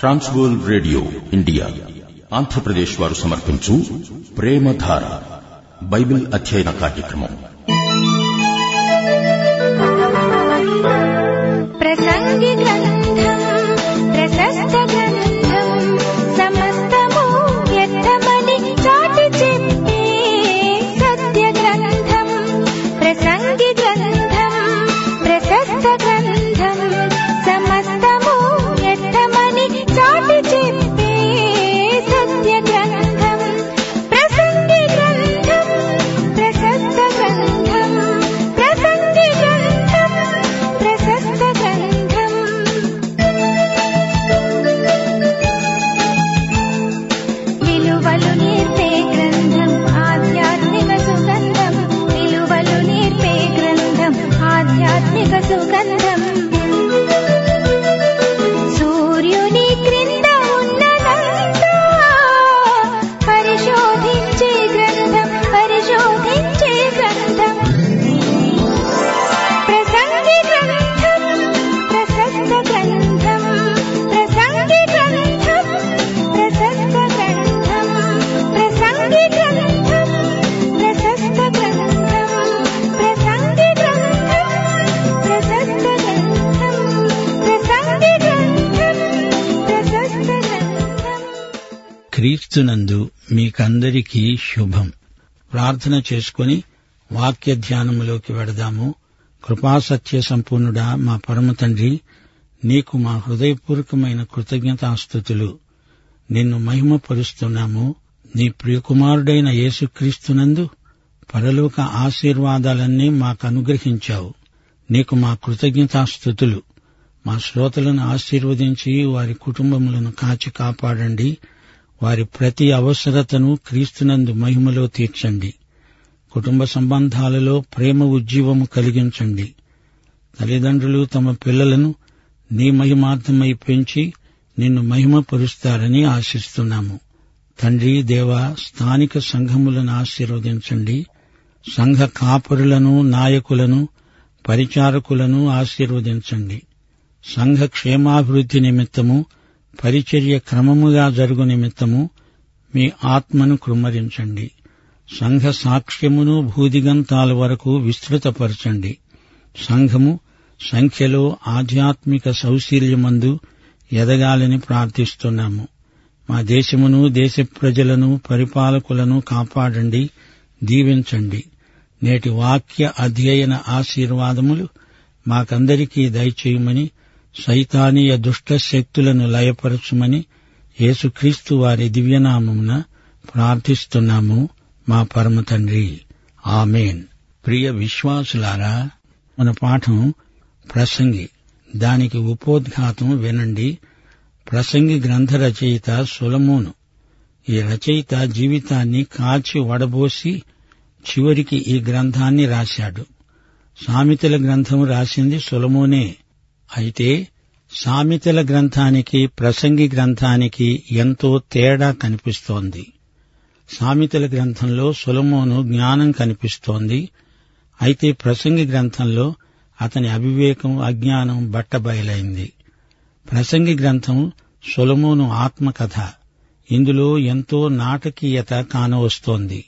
ట్రాన్స్వోల్ radio India Andhra Pradesh వారు సమర్పించు ప్రేమధార Bible అధ్యయన కార్యక్రమం. ప్రసంగి క్రీస్తునందు మీకందరికీ శుభం. ప్రార్థన చేసుకుని వాక్య ధ్యానములోకి వెడదాము. కృపాసత్య సంపూర్ణుడా మా పరమ తండ్రి నీకు మా హృదయపూర్వకమైన కృతజ్ఞతాస్థుతులు. నిన్ను మహిమపరుస్తున్నాము. నీ ప్రియకుమారుడైన యేసుక్రీస్తునందు పరలోక ఆశీర్వాదాలన్నీ మాకు అనుగ్రహించావు నీకు మా కృతజ్ఞతాస్థుతులు. మా శ్రోతలను ఆశీర్వదించి వారి కుటుంబములను కాచి కాపాడండి. వారి ప్రతి అవసరతను క్రీస్తునందు మహిమలో తీర్చండి. కుటుంబ సంబంధాలలో ప్రేమ ఉజ్జీవము కలిగించండి. తల్లిదండ్రులు తమ పిల్లలను నీ మహిమార్థమై పెంచి నిన్ను మహిమపరుస్తారని ఆశిస్తున్నాము. తండ్రి దేవ స్థానిక సంఘములను ఆశీర్వదించండి. సంఘ కాపరులను నాయకులను పరిచారకులను ఆశీర్వదించండి. సంఘ క్షేమాభివృద్ధి నిమిత్తము పరిచర్య క్రమముగా జరుగు నిమిత్తము మీ ఆత్మను కృమ్మరించండి. సంఘ సాక్ష్యమును భూదిగంతాల వరకు విస్తృతపరచండి. సంఘము సంఖ్యలో ఆధ్యాత్మిక సౌశీల్యమందు ఎదగాలని ప్రార్థిస్తున్నాము. మా దేశమును దేశ ప్రజలను పరిపాలకులను కాపాడండి దీవించండి. నేటి వాక్య అధ్యయన ఆశీర్వాదములు మాకందరికీ దయచేయమని సైతానీయ దుష్ట శక్తులను లయపరచుమని యేసుక్రీస్తు వారి దివ్యనామమున ప్రార్థిస్తున్నాము మా పరమ తండ్రి. ఆమెన్. ప్రియ విశ్వాసులారా మన పాఠం ప్రసంగి. దానికి ఉపోద్ఘాతం వినండి. ప్రసంగి గ్రంథ రచయిత సులమోను. ఈ రచయిత జీవితాన్ని కాచి వడబోసి చివరికి ఈ గ్రంథాన్ని రాశాడు. సామెతల గ్రంథం రాసింది సులమోనే. అయితే సామెతల గ్రంథానికి ప్రసంగి గ్రంథానికి ఎంతో తేడా కనిపిస్తోంది. సామెతల గ్రంథంలో సులమోను జ్ఞానం కనిపిస్తోంది. అయితే ప్రసంగి గ్రంథంలో అతని అవివేకం అజ్ఞానం బట్టబయలైంది. ప్రసంగి గ్రంథం సులమోను ఆత్మకథ. ఇందులో ఎంతో నాటకీయత కానవస్తోంది.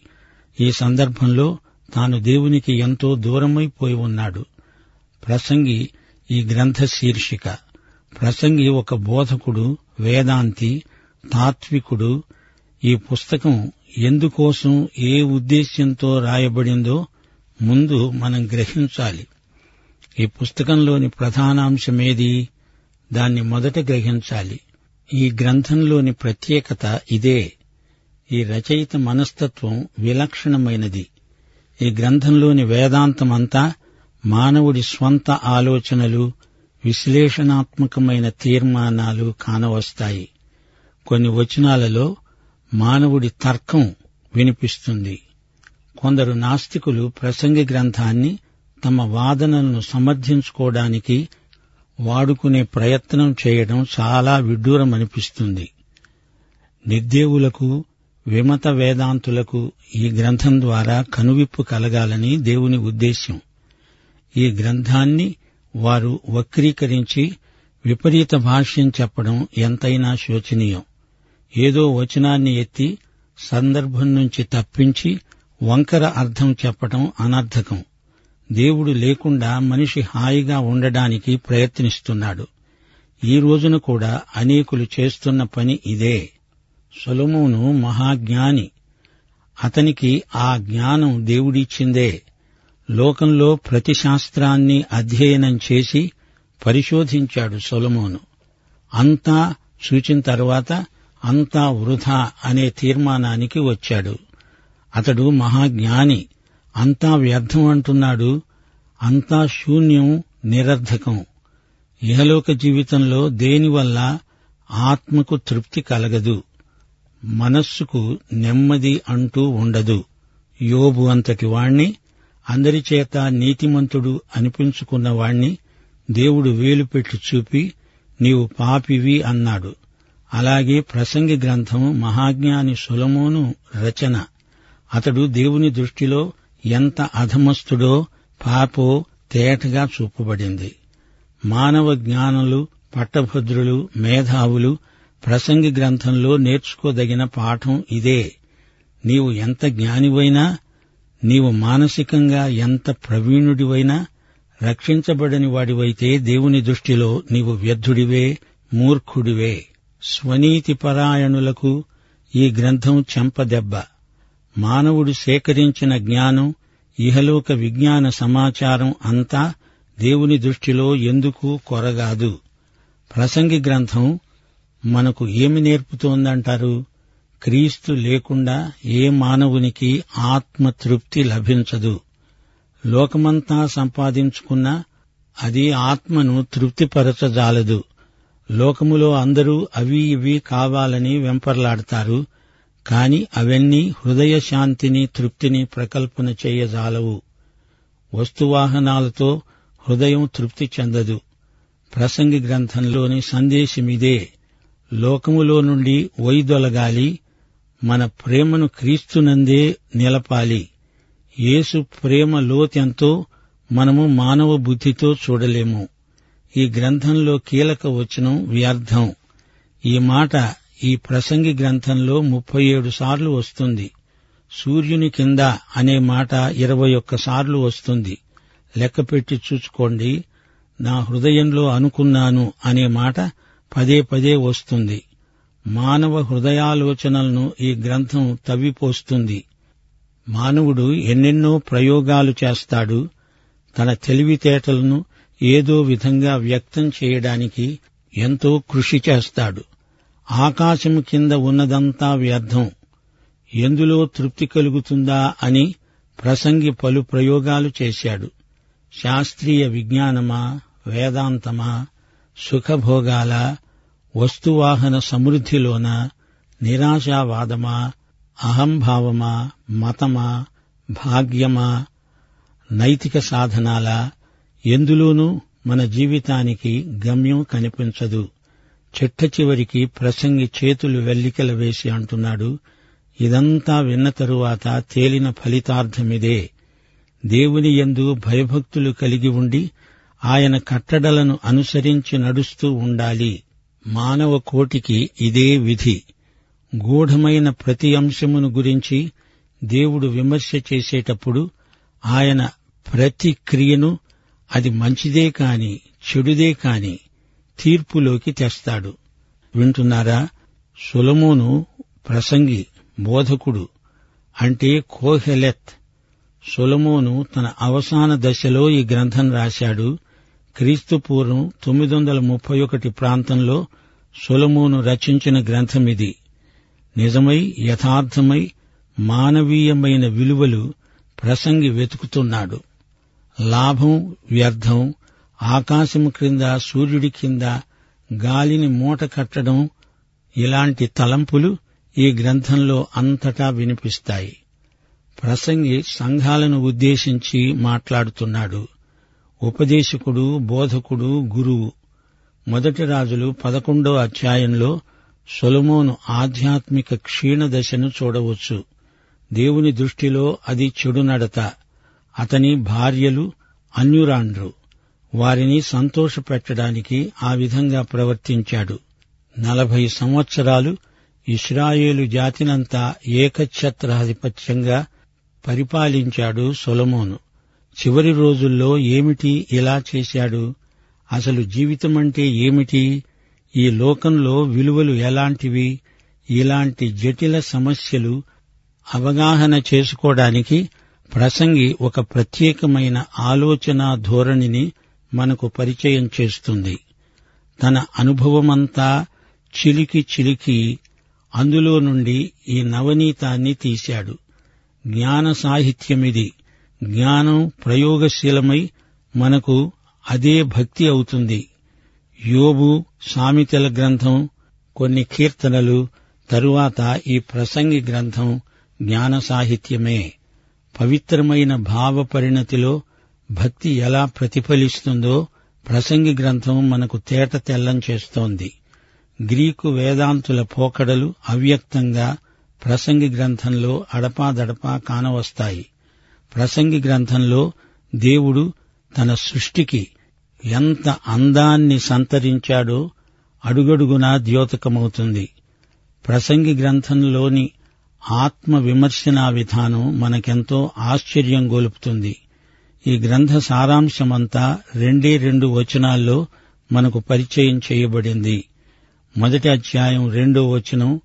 ఈ సందర్భంలో తాను దేవునికి ఎంతో దూరమైపోయి ఉన్నాడు. ప్రసంగి ఈ గ్రంథ శీర్షిక. ప్రసంగి ఒక బోధకుడు వేదాంతి తాత్వికుడు. ఈ పుస్తకం ఎందుకోసం ఏ ఉద్దేశ్యంతో రాయబడిందో ముందు మనం గ్రహించాలి. ఈ పుస్తకంలోని ప్రధానాంశమేది? దాన్ని మొదట గ్రహించాలి. ఈ గ్రంథంలోని ప్రత్యేకత ఇదే. ఈ రచయిత మనస్తత్వం విలక్షణమైనది. ఈ గ్రంథంలోని వేదాంతమంతా మానవుడి స్వంత ఆలోచనలు విశ్లేషణాత్మకమైన తీర్మానాలు కానవస్తాయి. కొన్ని వచనాలలో మానవుడి తర్కం వినిపిస్తుంది. కొందరు నాస్తికులు ప్రసంగి గ్రంథాన్ని తమ వాదనలను సమర్థించుకోవడానికి వాడుకునే ప్రయత్నం చేయడం చాలా విడ్డూరమనిపిస్తుంది. నిర్దేవులకు విమత వేదాంతులకు ఈ గ్రంథం ద్వారా కనువిప్పు కలగాలని దేవుని ఉద్దేశ్యం. ఈ గ్రంథాన్ని వారు వక్రీకరించి విపరీత భాష్యం చెప్పడం ఎంతైనా శోచనీయం. ఏదో వచనాన్ని ఎత్తి సందర్భం నుంచి తప్పించి వంకర అర్థం చెప్పటం అనర్థకం. దేవుడు లేకుండా మనిషి హాయిగా ఉండడానికి ప్రయత్నిస్తున్నాడు. ఈ రోజున కూడా అనేకులు చేస్తున్న పని ఇదే. సొలొమోను మహాజ్ఞాని. అతనికి ఆ జ్ఞానం దేవుడిచ్చిందే. లోకంలో ప్రతి శాస్త్రాన్ని అధ్యయనం చేసి పరిశోధించాడు సొలమోను. అంతా చూచిన తర్వాత అంతా వృధా అనే తీర్మానానికి వచ్చాడు. అతడు మహాజ్ఞాని అంతా వ్యర్థం అంటున్నాడు అంతా శూన్యం నిరర్ధకం. ఇహలోక జీవితంలో దేనివల్ల ఆత్మకు తృప్తి కలగదు? మనస్సుకు నెమ్మది అంటూ ఉండదు. యోబు అంతటి వాణ్ణి అందరి చేత నీతిమంతుడు అనిపించుకున్న వాణ్ణి దేవుడు వేలు పెట్టి చూపి నీవు పాపివి అన్నాడు. అలాగే ప్రసంగి గ్రంథం మహాజ్ఞాని సులమోను రచన. అతడు దేవుని దృష్టిలో ఎంత అధమస్తుడో పాపో తేటగా చూపబడింది. మానవ జ్ఞానులు పట్టభద్రులు మేధావులు ప్రసంగి గ్రంథంలో నేర్చుకోదగిన పాఠం ఇదే. నీవు ఎంత జ్ఞానివైనా నీవు మానసికంగా ఎంత ప్రవీణుడివైనా రక్షించబడని వాడివైతే దేవుని దృష్టిలో నీవు వ్యర్థుడివే మూర్ఖుడివే. స్వనీతి పరాయణులకు ఈ గ్రంథం చెంపదెబ్బ. మానవుడు సేకరించిన జ్ఞానం ఇహలోక విజ్ఞాన సమాచారం అంతా దేవుని దృష్టిలో ఎందుకు కొరగాదు? ప్రసంగి గ్రంథం మనకు ఏమి నేర్పుతోందంటారు? క్రీస్తు లేకుండా ఏ మానవునికి ఆత్మతృప్తి లభించదు. లోకమంతా సంపాదించుకున్నా అది ఆత్మను తృప్తిపరచజాలదు. లోకములో అందరూ అవి ఇవి కావాలని వెంపర్లాడతారు కాని అవన్నీ హృదయ శాంతిని తృప్తిని ప్రకల్పన చేయజాలవు. వస్తువాహనాలతో హృదయం తృప్తి చెందదు. ప్రసంగి గ్రంథంలోని సందేశమిదే. లోకములో నుండి వైదొలగాలి మన ప్రేమను క్రీస్తునందే నిలపాలి. యేసు ప్రేమ లోతెంతో మనము మానవ బుద్ధితో చూడలేము. ఈ గ్రంథంలో కీలక వచనం వ్యర్థం. ఈ మాట ఈ ప్రసంగి గ్రంథంలో ముప్పై ఏడు సార్లు వస్తుంది. సూర్యుని కింద అనే మాట ఇరవై ఒక్కసార్లు వస్తుంది. లెక్కపెట్టి చూచుకోండి. నా హృదయంలో అనుకున్నాను అనే మాట పదే పదే వస్తుంది. మానవ హృదయాలోచనలను ఈ గ్రంథం తవ్విపోస్తుంది. మానవుడు ఎన్నెన్నో ప్రయోగాలు చేస్తాడు. తన తెలివితేటలను ఏదో విధంగా వ్యక్తం చేయడానికి ఎంతో కృషి చేస్తాడు. ఆకాశం కింద ఉన్నదంతా వ్యర్థం. ఎందులో తృప్తి కలుగుతుందా అని ప్రసంగి పలు ప్రయోగాలు చేశాడు. శాస్త్రీయ విజ్ఞానమా వేదాంతమా సుఖభోగాల వస్తువాహన సమృద్ధిలోన నిరాశావాదమా అహంభావమా మతమా భాగ్యమా నైతిక సాధనాల ఎందులోనూ మన జీవితానికి గమ్యం కనిపించదు. చిట్ట చివరికి ప్రసంగి చేతులు వెల్లికల వేసి అంటున్నాడు ఇదంతా విన్న తరువాత తేలిన ఫలితార్థమిదే. దేవుని యందు భయభక్తులు కలిగి ఉండి ఆయన కట్టడలను అనుసరించి నడుస్తూ ఉండాలి. మానవ కోటికి ఇదే విధి. గూఢమైన ప్రతి అంశమును గురించి దేవుడు విమర్శ చేసేటప్పుడు ఆయన ప్రతి క్రియను అది మంచిదే కాని చెడుదే కాని తీర్పులోకి తెస్తాడు. వింటున్నారా? సులమోను ప్రసంగి బోధకుడు అంటే కోహెలెత్. సులమోను తన అవసాన దశలో ఈ గ్రంథం రాశాడు. క్రీస్తు పూర్వం తొమ్మిది వందల ముప్పై ఒకటి ప్రాంతంలో సులమును రచించిన గ్రంథమిది నిజమై యథార్థమై మానవీయమైన విలువలు ప్రసంగి వెతుకుతున్నాడు. లాభం వ్యర్థం ఆకాశం క్రింద సూర్యుడి కింద గాలిని మూట కట్టడం ఇలాంటి తలంపులు ఈ గ్రంథంలో అంతటా వినిపిస్తాయి. ప్రసంగి సంఘాలను ఉద్దేశించి మాట్లాడుతున్నాడు. ఉపదేశకుడు బోధకుడు గురువు. మొదటి రాజులు పదకొండో అధ్యాయంలో సొలమోను ఆధ్యాత్మిక క్షీణదశను చూడవచ్చు. దేవుని దృష్టిలో అది చెడు నడత అతని భార్యలు అన్యురాండ్రు. వారిని సంతోషపెట్టడానికి ఆ విధంగా ప్రవర్తించాడు. నలభై సంవత్సరాలు ఇస్రాయేలు జాతినంతా ఏకఛత్రాధిపత్యంగా పరిపాలించాడు సొలమోను. చివరి రోజుల్లో ఏమిటి ఇలా చేశాడు? అసలు జీవితం అంటే ఏమిటి? ఈ లోకంలో విలువలు ఎలాంటివి? ఇలాంటి జటిల సమస్యలు అవగాహన చేసుకోవడానికి ప్రసంగి ఒక ప్రత్యేకమైన ఆలోచనా ధోరణిని మనకు పరిచయం చేస్తుంది. తన అనుభవమంతా చిలికి చిలికి అందులో నుండి ఈ నవనీతాన్ని తీశాడు. జ్ఞాన సాహిత్యమిది. జ్ఞానం ప్రయోగశీలమై మనకు అదే భక్తి అవుతుంది. యోబు సామెతల గ్రంథం కొన్ని కీర్తనలు తరువాత ఈ ప్రసంగి గ్రంథం జ్ఞాన సాహిత్యమే. పవిత్రమైన భావ పరిణతిలో భక్తి ఎలా ప్రతిఫలిస్తుందో ప్రసంగి గ్రంథం మనకు తేట తెల్లం చేస్తోంది. గ్రీకు వేదాంతుల పోకడలు అవ్యక్తంగా ప్రసంగి గ్రంథంలో అడపాదడపా కానవస్తాయి. ప్రసంగి గ్రంథంలో దేవుడు తన సృష్టికి ఎంత అందాన్ని సంతరించాడో అడుగడుగునా ద్యోతకమవుతుంది. ప్రసంగి గ్రంథంలోని ఆత్మ విమర్శనా విధానం మనకెంతో ఆశ్చర్యం గొలుపుతుంది. ఈ గ్రంథ సారాంశమంతా రెండే రెండు వచనాల్లో మనకు పరిచయం చేయబడింది. మొదటి అధ్యాయం రెండో వచనం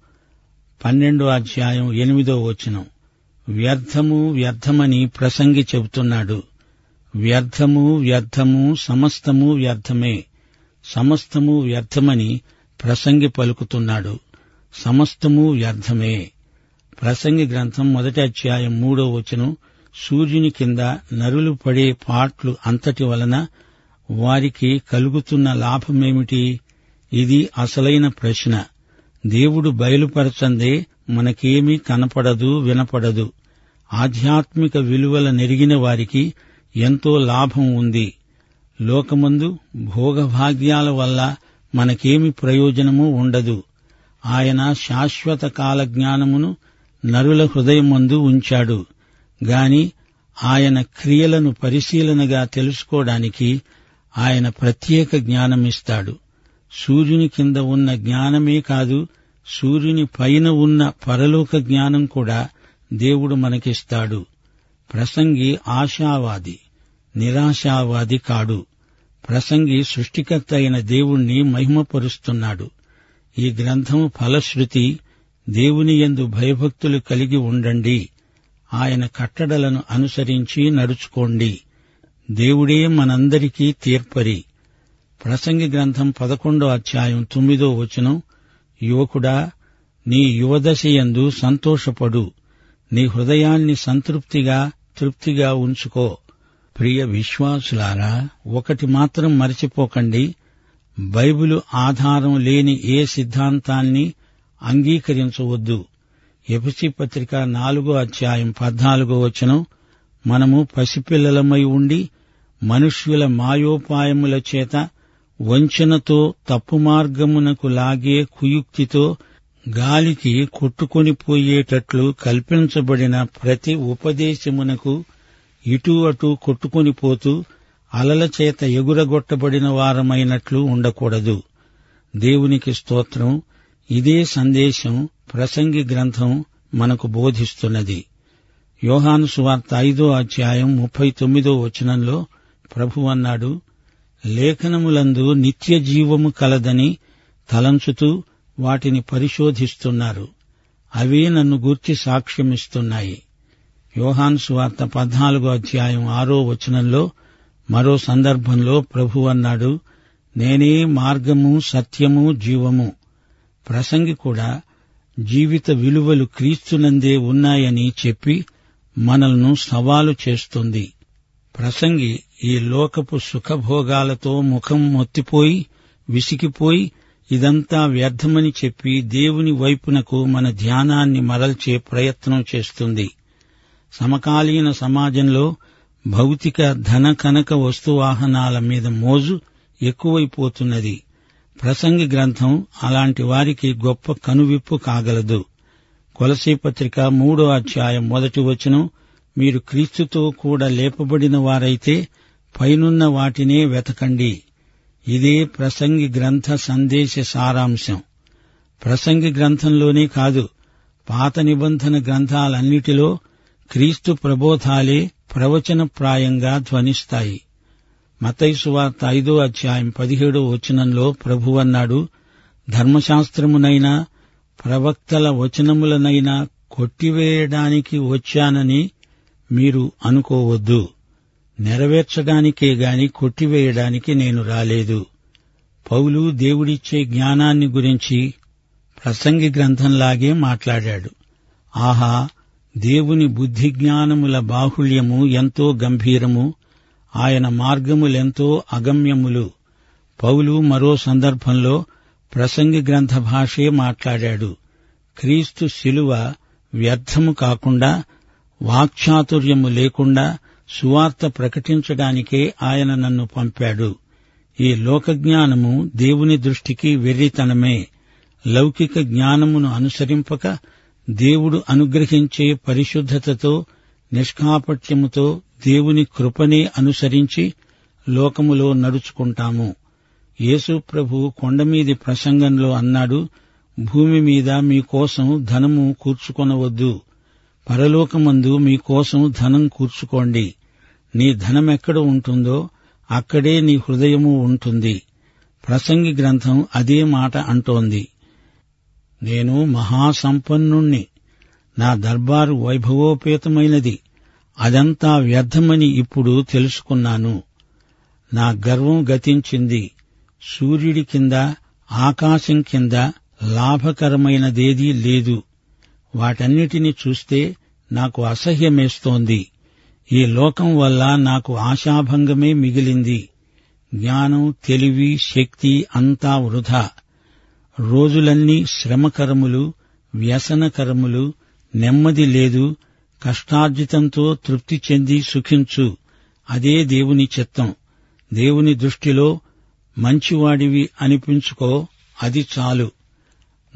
పన్నెండో అధ్యాయం ఎనిమిదో వచనం. వ్యర్థము వ్యర్థమని ప్రసంగి చెబుతున్నాడు. వ్యర్థము వ్యర్థము సమస్తము వ్యర్థమే. సమస్తము వ్యర్థమని ప్రసంగి పలుకుతున్నాడు. సమస్తము వ్యర్థమే. ప్రసంగి గ్రంథం మొదటి అధ్యాయం మూడో వచనం సూర్యుని కింద నరులు పడే పాట్లు అంతటి వలన వారికి కలుగుతున్న లాభమేమిటి? ఇది అసలైన ప్రశ్న. దేవుడు బయలుపరచందే మనకేమీ కనపడదు వినపడదు. ఆధ్యాత్మిక విలువల నెరిగిన వారికి ఎంతో లాభం ఉంది. లోకమందు భోగభాగ్యాల వల్ల మనకేమి ప్రయోజనము ఉండదు. ఆయన శాశ్వత కాల జ్ఞానమును నరుల హృదయమందు ఉంచాడు. గాని ఆయన క్రియలను పరిశీలనగా తెలుసుకోవడానికి ఆయన ప్రత్యేక జ్ఞానమిస్తాడు. సూర్యుని కింద ఉన్న జ్ఞానమే కాదు సూర్యుని పైన ఉన్న పరలోక జ్ఞానం కూడా దేవుడు మనకిస్తాడు. ప్రసంగి ఆశావాది నిరాశావాది కాడు. ప్రసంగి సృష్టికర్త అయిన దేవుణ్ణి మహిమపరుస్తున్నాడు. ఈ గ్రంథం ఫలశ్రుతి దేవుని యందు భయభక్తులు కలిగి ఉండండి. ఆయన కట్టడలను అనుసరించి నడుచుకోండి. దేవుడే మనందరికీ తీర్పరి. ప్రసంగి గ్రంథం పదకొండో అధ్యాయం తొమ్మిదో వచనం యువకుడా నీ యువదశయందు సంతోషపడు. నీ హృదయాన్ని సంతృప్తిగా తృప్తిగా ఉంచుకో. ప్రియ విశ్వాసులారా ఒకటి మాత్రం మరచిపోకండి. బైబిలు ఆధారం లేని ఏ సిద్ధాంతాన్ని అంగీకరించవద్దు. ఎపిసి పత్రిక నాలుగో అధ్యాయం పద్నాలుగో వచనం మనము పసిపిల్లలమై ఉండి మనుష్యుల మాయోపాయముల చేత వంచనతో తప్పు మార్గమునకు లాగే కుయుక్తితో గాలికి కొట్టుకొని పోయేటట్లు కల్పించబడిన ప్రతి ఉపదేశమునకు ఇటు అటు కొట్టుకొని పోతూ అలల చేత ఎగురగొట్టబడిన వారమైనట్లు ఉండకూడదు. దేవునికి స్తోత్రం. ఇదే సందేశం ప్రసంగి గ్రంథం మనకు బోధిస్తున్నది. యోహాను సువార్త ఐదో అధ్యాయం ముప్పై తొమ్మిదో వచనంలో ప్రభు అన్నాడు లేఖనములందు నిత్య జీవము కలదని తలంచుతూ వాటిని పరిశోధిస్తున్నారు. అవే నన్ను గూర్చి సాక్ష్యమిస్తున్నాయి. యోహాన్ సువార్త పద్నాలుగో అధ్యాయం ఆరో వచనంలో మరో సందర్భంలో ప్రభు అన్నాడు నేనే మార్గము సత్యము జీవము. ప్రసంగి కూడా జీవిత విలువలు క్రీస్తునందే ఉన్నాయని చెప్పి మనల్ను సవాలు చేస్తుంది. ప్రసంగి ఈ లోకపు సుఖభోగాలతో ముఖం మొత్తిపోయి విసిగిపోయి ఇదంతా వ్యర్థమని చెప్పి దేవుని వైపునకు మన ధ్యానాన్ని మరల్చే ప్రయత్నం చేస్తుంది. సమకాలీన సమాజంలో భౌతిక ధన కనక వస్తువాహనాల మీద మోజు ఎక్కువైపోతున్నది. ప్రసంగి గ్రంథం అలాంటి వారికి గొప్ప కనువిప్పు కాగలదు. కొలసీ పత్రిక మూడో అధ్యాయం మొదటి వచనం మీరు క్రీస్తుతో కూడా లేపబడిన వారైతే పైనున్న వాటినే వెతకండి. ఇదే ప్రసంగి గ్రంథ సందేశ సారాంశం. ప్రసంగి గ్రంథంలోనే కాదు పాత నిబంధన గ్రంథాలన్నిటిలో క్రీస్తు ప్రబోధాలే ప్రవచనప్రాయంగా ధ్వనిస్తాయి. మతైసు వార్త ఐదో అధ్యాయం పదిహేడో వచనంలో ప్రభువన్నాడు ధర్మశాస్త్రమునైనా ప్రవక్తల వచనములనైనా కొట్టివేయడానికి వచ్చానని మీరు అనుకోవద్దు. నెరవేర్చడానికే గాని కొట్టివేయడానికి నేను రాలేదు. పౌలు దేవుడిచ్చే జ్ఞానాన్ని గురించి ప్రసంగి గ్రంథంలాగే మాట్లాడాడు. ఆహా దేవుని బుద్ధి జ్ఞానముల బాహుళ్యము ఎంతో గంభీరము ఆయన మార్గములెంతో అగమ్యములు. పౌలు మరో సందర్భంలో ప్రసంగి గ్రంథ భాషే మాట్లాడాడు. క్రీస్తు శిలువ వ్యర్థము కాకుండా వాక్చాతుర్యము లేకుండా సువార్త ప్రకటించడానికే ఆయన నన్ను పంపాడు. ఈ లోకజ్ఞానము దేవుని దృష్టికి వెర్రితనమే. లౌకిక జ్ఞానమును అనుసరింపక దేవుడు అనుగ్రహించే పరిశుద్ధతతో నిష్కాపట్యముతో దేవుని కృపనే అనుసరించి లోకములో నడుచుకుంటాము. యేసు ప్రభు కొండమీది ప్రసంగంలో అన్నాడు భూమి మీద మీకోసం ధనము కూర్చుకొనవద్దు. పరలోకమందు మీకోసం ధనం కూర్చుకోండి. నీ ధనమెక్కడ ఉంటుందో అక్కడే నీ హృదయము ఉంటుంది. ప్రసంగి గ్రంథం అదే మాట అంటోంది. నేను మహాసంపన్నుణ్ణి. నా దర్బారు వైభవోపేతమైనది. అదంతా వ్యర్థమని ఇప్పుడు తెలుసుకున్నాను. నా గర్వం గతించింది. సూర్యుడి కింద ఆకాశం కింద లాభకరమైనదేదీ లేదు. వాటన్నిటిని చూస్తే నాకు అసహ్యమేస్తోంది. ఈ లోకం వల్ల నాకు ఆశాభంగమే మిగిలింది. జ్ఞానం తెలివి శక్తి అంతా వృధా. రోజులన్నీ శ్రమకరములు వ్యసనకరములు నెమ్మది లేదు కష్టార్జితంతో తృప్తి చెంది సుఖించు. అదే దేవుని చిత్తం. దేవుని దృష్టిలో మంచివాడివి అనిపించుకో అది చాలు.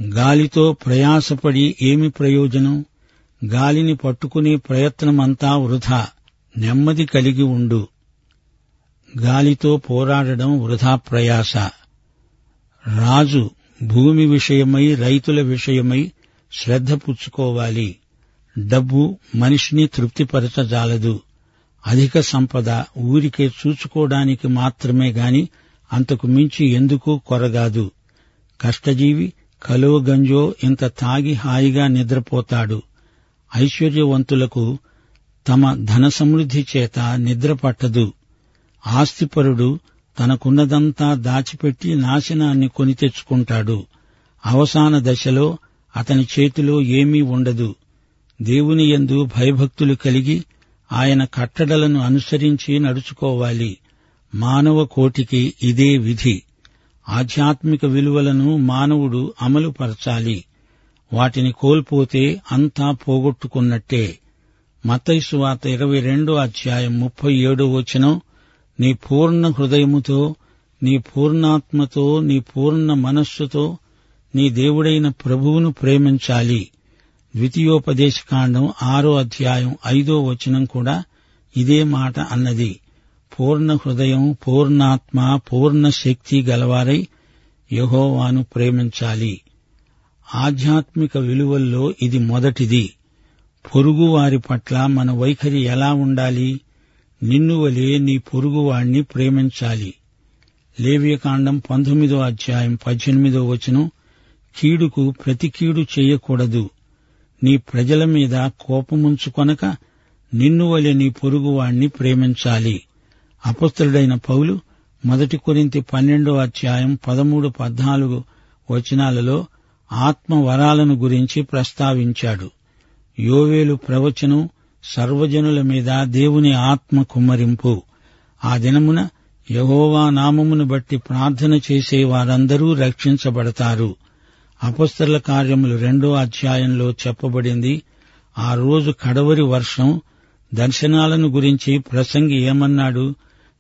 గాలితో ప్రయాసపడి ఏమి ప్రయోజనం? గాలిని పట్టుకునే ప్రయత్నమంతా వృధా నెమ్మది కలిగి ఉండు. గాలితో పోరాడడం వృధా ప్రయాస. రాజు భూమి విషయమై రైతుల విషయమై శ్రద్ధ పుచ్చుకోవాలి. డబ్బు మనిషిని తృప్తిపరచజాలదు. అధిక సంపద ఊరికే చూచుకోవడానికి మాత్రమే గాని అంతకు మించి ఎందుకు కొరగాదు. కష్టజీవి కలువ గంజో ఇంత తాగి హాయిగా నిద్రపోతాడు. ఐశ్వర్యవంతులకు తమ ధన సమృద్ధి చేత నిద్ర పట్టదు. ఆస్తిపరుడు తనకున్నదంతా దాచిపెట్టి నాశనాన్ని కొని తెచ్చుకుంటాడు. అవసాన దశలో అతని చేతిలో ఏమీ ఉండదు. దేవుని యందు భయభక్తులు కలిగి ఆయన కట్టడలను అనుసరించి నడుచుకోవాలి. మానవ కోటికి ఇదే విధి. ఆధ్యాత్మిక విలువలను మానవుడు అమలుపరచాలి. వాటిని కోల్పోతే అంతా పోగొట్టుకున్నట్టే. మతైసు వార్త ఇరవై రెండో అధ్యాయం ముప్పై ఏడో వచనం నీ పూర్ణ హృదయముతో నీ పూర్ణాత్మతో నీ పూర్ణ మనస్సుతో నీ దేవుడైన ప్రభువును ప్రేమించాలి. ద్వితీయోపదేశకాండం ఆరో అధ్యాయం ఐదో వచనం కూడా ఇదే మాట అన్నది. పూర్ణ హృదయం పూర్ణాత్మ పూర్ణ శక్తి గలవారై యహోవాను ప్రేమించాలి. ఆధ్యాత్మిక విలువల్లో ఇది మొదటిది. పొరుగువారి పట్ల మన వైఖరి ఎలా ఉండాలి? నిన్నువలే నీ పొరుగువాణ్ణి ప్రేమించాలి. లేవ్యకాండం పంతొమ్మిదో అధ్యాయం పద్దెనిమిదో వచనం కీడుకు ప్రతి కీడు చేయకూడదు. నీ ప్రజల మీద కోపముంచుకొనక నిన్నువలె నీ పొరుగువాణ్ణి ప్రేమించాలి. అపస్తుడైన పౌలు మొదటి కొరింతి పన్నెండో అధ్యాయం పదమూడు పద్నాలుగు వచనాలలో ఆత్మ వరాలను గురించి ప్రస్తావించాడు. యోవేలు ప్రవచనం సర్వజనుల మీద దేవుని ఆత్మ కుమ్మరింపు. ఆ దినమున యహోవా నామమును బట్టి ప్రార్థన చేసే వారందరూ రక్షించబడతారు. అపస్తల కార్యములు రెండో అధ్యాయంలో చెప్పబడింది. ఆ రోజు కడవరి వర్షం దర్శనాలను గురించి ప్రసంగి ఏమన్నాడు?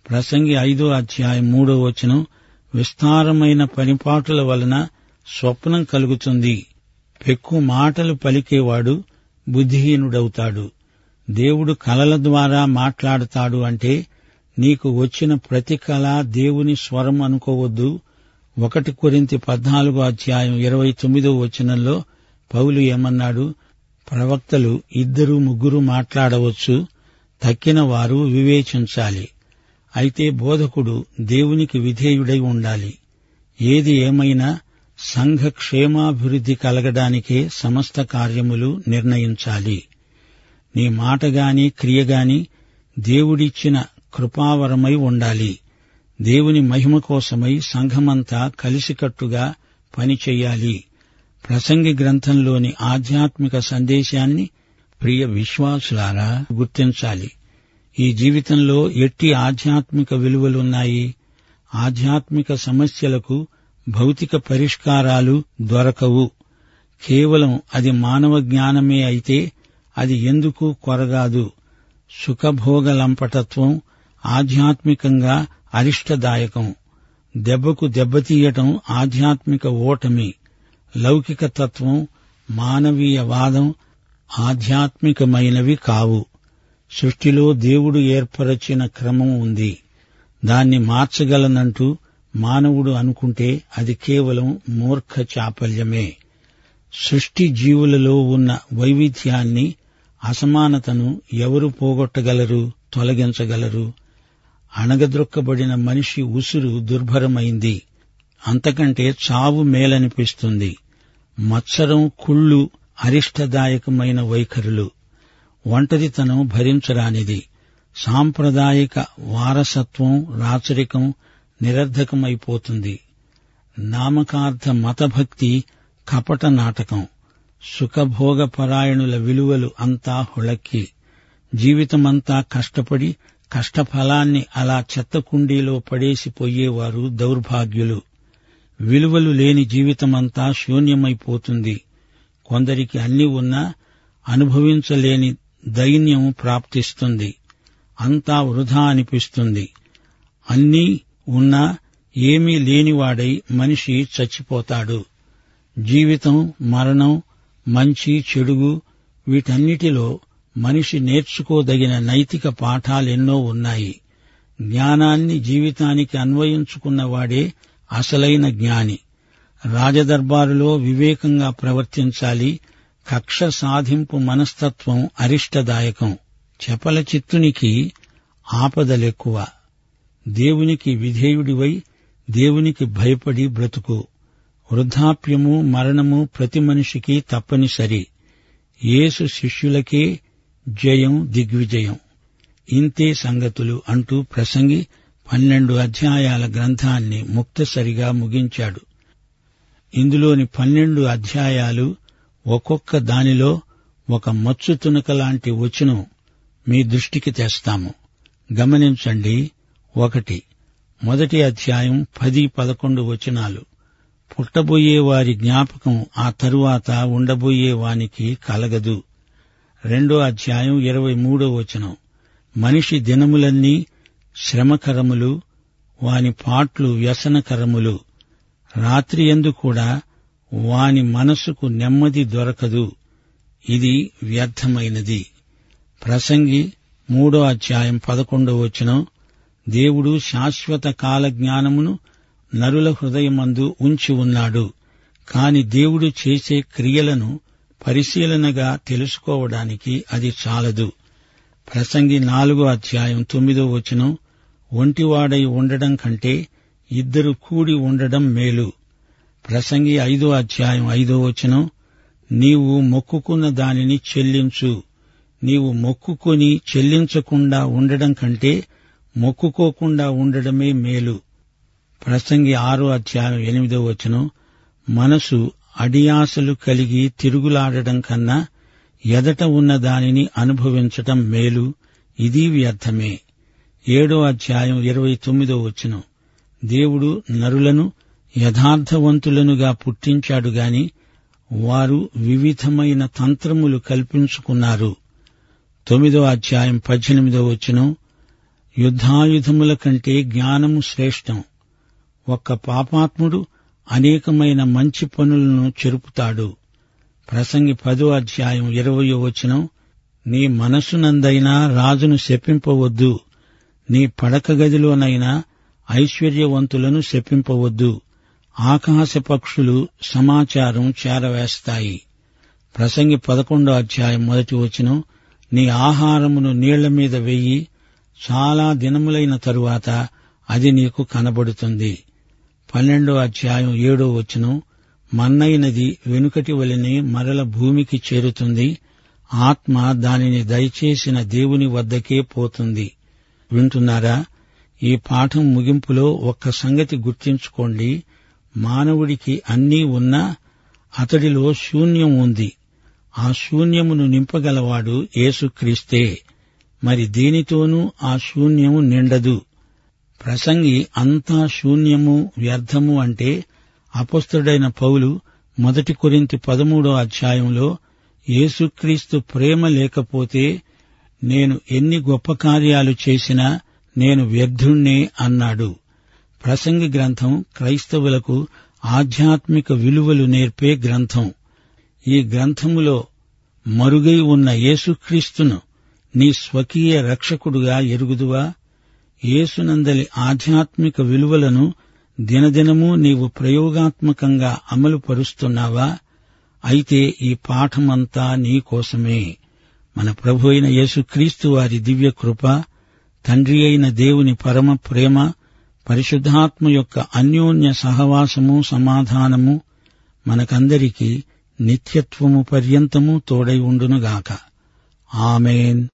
ప్రసంగి ఐదో అధ్యాయం మూడో వచనం విస్తారమైన పనిపాటుల వలన స్వప్నం కలుగుతుంది. పెక్కు మాటలు పలికేవాడు బుద్ధిహీనుడవుతాడు. దేవుడు కలల ద్వారా మాట్లాడతాడు అంటే నీకు వచ్చిన ప్రతి కళ దేవుని స్వరం అనుకోవద్దు. ఒకటి కొరింత పద్నాలుగో అధ్యాయం ఇరవై తొమ్మిదో వచనంలో పౌలు ఏమన్నాడు ప్రవక్తలు ఇద్దరు ముగ్గురు మాట్లాడవచ్చు తక్కిన వారు వివేచించాలి. అయితే బోధకుడు దేవునికి విధేయుడై ఉండాలి. ఏది ఏమైనా సంఘ క్షేమాభివృద్ధి కలగడానికే సమస్త కార్యములు నిర్ణయించాలి. నీ మాటగాని క్రియగాని దేవుడిచ్చిన కృపావరమై ఉండాలి. దేవుని మహిమ కోసమై సంఘమంతా కలిసికట్టుగా పనిచేయాలి. ప్రసంగి గ్రంథంలోని ఆధ్యాత్మిక సందేశాన్ని ప్రియ విశ్వాసులారా గుర్తించాలి. ఈ జీవితంలో ఎట్టి ఆధ్యాత్మిక విలువలున్నాయి. ఆధ్యాత్మిక సమస్యలకు భౌతిక పరిష్కారాలు దొరకవు. కేవలం అది మానవ జ్ఞానమే అయితే అది ఎందుకు కొరగాదు? సుఖభోగలంపటత్వం ఆధ్యాత్మికంగా అరిష్టదాయకం. దెబ్బకు దెబ్బతీయటం ఆధ్యాత్మిక ఓటమి. లౌకిక తత్వం మానవీయవాదం ఆధ్యాత్మికమైనవి కావు. సృష్టిలో దేవుడు ఏర్పరచిన క్రమం ఉంది. దాన్ని మార్చగలనంటూ మానవుడు అనుకుంటే అది కేవలం మూర్ఖ చాపల్యమే. సృష్టి జీవులలో ఉన్న వైవిధ్యాన్ని అసమానతను ఎవరు పోగొట్టగలరు తొలగించగలరు? అణగద్రొక్కబడిన మనిషి ఉసురు దుర్భరమైంది. అంతకంటే చావు మేలనిపిస్తుంది. మత్సరం కుళ్ళు అరిష్టదాయకమైన వైఖరులు. ఒంటరితనం భరించరానిది. సాంప్రదాయిక వారసత్వం రాచరికం నిరర్ధకమైపోతుంది. నామకార్థ మతభక్తి కపట నాటకం. సుఖభోగపరాయణుల విలువలు అంతా హుళక్కి. జీవితమంతా కష్టపడి కష్టఫలాన్ని అలా చెత్తకుండీలో పడేసిపోయేవారు దౌర్భాగ్యులు. విలువలు లేని జీవితమంతా శూన్యమైపోతుంది. కొందరికి అన్ని ఉన్నా అనుభవించలేని దైన్యం ప్రాప్తిస్తుంది. అంతా వృధా అనిపిస్తుంది. అన్నీ ఉన్నా ఏమీ లేనివాడై మనిషి చచ్చిపోతాడు. జీవితం మరణం మంచి చెడుగు వీటన్నిటిలో మనిషి నేర్చుకోదగిన నైతిక పాఠాలెన్నో ఉన్నాయి. జ్ఞానాన్ని జీవితానికి అన్వయించుకున్నవాడే అసలైన జ్ఞాని. రాజదర్బారులో వివేకంగా ప్రవర్తించాలి కక్ష సాధింపు మనస్తత్వం అరిష్టదాయకం. చపల చిత్తునికి ఆపదలెక్కువ. దేవునికి విధేయుడివై దేవునికి భయపడి బ్రతుకు. వృద్ధాప్యము మరణము ప్రతి మనిషికి తప్పనిసరి. యేసు శిష్యులకే జయం దిగ్విజయం. ఇంతే సంగతులు అంటూ ప్రసంగి పన్నెండు అధ్యాయాల గ్రంథాన్ని ముక్తసరిగా ముగించాడు. ఇందులోని పన్నెండు అధ్యాయాలు ఒక్కొక్క దానిలో ఒక మచ్చు తునక లాంటి వచనం మీ దృష్టికి తెస్తాము. గమనించండి ఒకటి. మొదటి అధ్యాయం పది పదకొండు వచనాలు. పుట్టబోయే వారి జ్ఞాపకం ఆ తరువాత ఉండబోయే వానికి కలగదు. రెండో అధ్యాయం ఇరవై మూడో వచనం. మనిషి దినములన్నీ శ్రమకరములు వాని పాట్లు వ్యసనకరములు. రాత్రి ఎందు కూడా వాని మనసుకు నెమ్మది దొరకదు. ఇది వ్యర్థమైనది. ప్రసంగి మూడో అధ్యాయం పదకొండో వచనం. దేవుడు శాశ్వత కాల జ్ఞానమును నరుల హృదయమందు ఉంచి ఉన్నాడు. కాని దేవుడు చేసే క్రియలను పరిశీలనగా తెలుసుకోవడానికి అది చాలదు. ప్రసంగి నాలుగో అధ్యాయం తొమ్మిదో వచనం. ఒంటివాడై ఉండడం కంటే ఇద్దరు కూడి ఉండడం మేలు. ప్రసంగి ఐదో అధ్యాయం ఐదో వచనం నీవు మొక్కుకున్న దానిని చెల్లించు. నీవు మొక్కుకొని చెల్లించకుండా ఉండడం కంటే మొక్కుకోకుండా ఉండడమే మేలు. ప్రసంగి ఆరో అధ్యాయం ఎనిమిదో వచనం మనసు అడియాసలు కలిగి తిరుగులాడడం కన్నా ఎదట ఉన్న దానిని అనుభవించటం మేలు. ఇది వ్యర్థమే. ఏడో అధ్యాయం ఇరవై తొమ్మిదో వచనం దేవుడు నరులను యథార్థవంతులనుగా పుట్టించాడు గాని వారు వివిధమైన తంత్రములు కల్పించుకున్నారు. తొమ్మిదో అధ్యాయం పద్దెనిమిదో వచనం యుద్ధాయుధముల కంటే జ్ఞానము శ్రేష్టం. ఒక్క పాపాత్ముడు అనేకమైన మంచి పనులను చెరుపుతాడు. ప్రసంగి పదో అధ్యాయం ఇరవయో వచనం నీ మనసునందైనా రాజును శపింపవద్దు. నీ పడక గదిలోనైనా ఐశ్వర్యవంతులను శపింపవద్దు. ఆకాశ పక్షులు సమాచారం చేరవేస్తాయి. ప్రసంగి పదకొండో అధ్యాయం మొదటి వచనం నీ ఆహారమును నీళ్ళ మీద వెయ్యి చాలా దినములైన తరువాత అది నీకు కనబడుతుంది. పన్నెండో అధ్యాయం ఏడో వచనం మన్నైనది వెనుకటి వలనే మరల భూమికి చేరుతుంది ఆత్మ దానిని దయచేసిన దేవుని వద్దకే పోతుంది. వింటున్నారా? ఈ పాఠం ముగింపులో ఒక్క సంగతి గుర్తించుకోండి. మానవుడికి అన్నీ ఉన్నా అతడిలో శూన్యం ఉంది. ఆ శూన్యమును నింపగలవాడు యేసుక్రీస్తే. మరి దేనితోనూ ఆ శూన్యము నిండదు. ప్రసంగి అంతా శూన్యము వ్యర్థము అంటే అపస్తుడైన పౌలు మొదటి కొరింత పదమూడో అధ్యాయంలో యేసుక్రీస్తు ప్రేమ లేకపోతే నేను ఎన్ని గొప్ప కార్యాలు చేసినా నేను వ్యర్థుణ్ణే అన్నాడు. ప్రసంగి గ్రంథం క్రైస్తవులకు ఆధ్యాత్మిక విలువలు నేర్పే గ్రంథం. ఈ గ్రంథములో మరుగై ఉన్న యేసుక్రీస్తును నీ స్వకీయ రక్షకుడుగా ఎరుగుదువా? యేసునందలి ఆధ్యాత్మిక విలువలను దినదినము నీవు ప్రయోగాత్మకంగా అమలు పరుస్తున్నావా అయితే ఈ పాఠమంతా నీకోసమే మన ప్రభు అయిన యేసుక్రీస్తు వారి దివ్య కృప తండ్రి అయిన దేవుని పరమ ప్రేమ పరిశుద్ధాత్మ యొక్క అన్యోన్య సహవాసము సమాధానము మనకందరికీ నిత్యత్వము పర్యంతము తోడై ఉండునుగాక. ఆమెన్.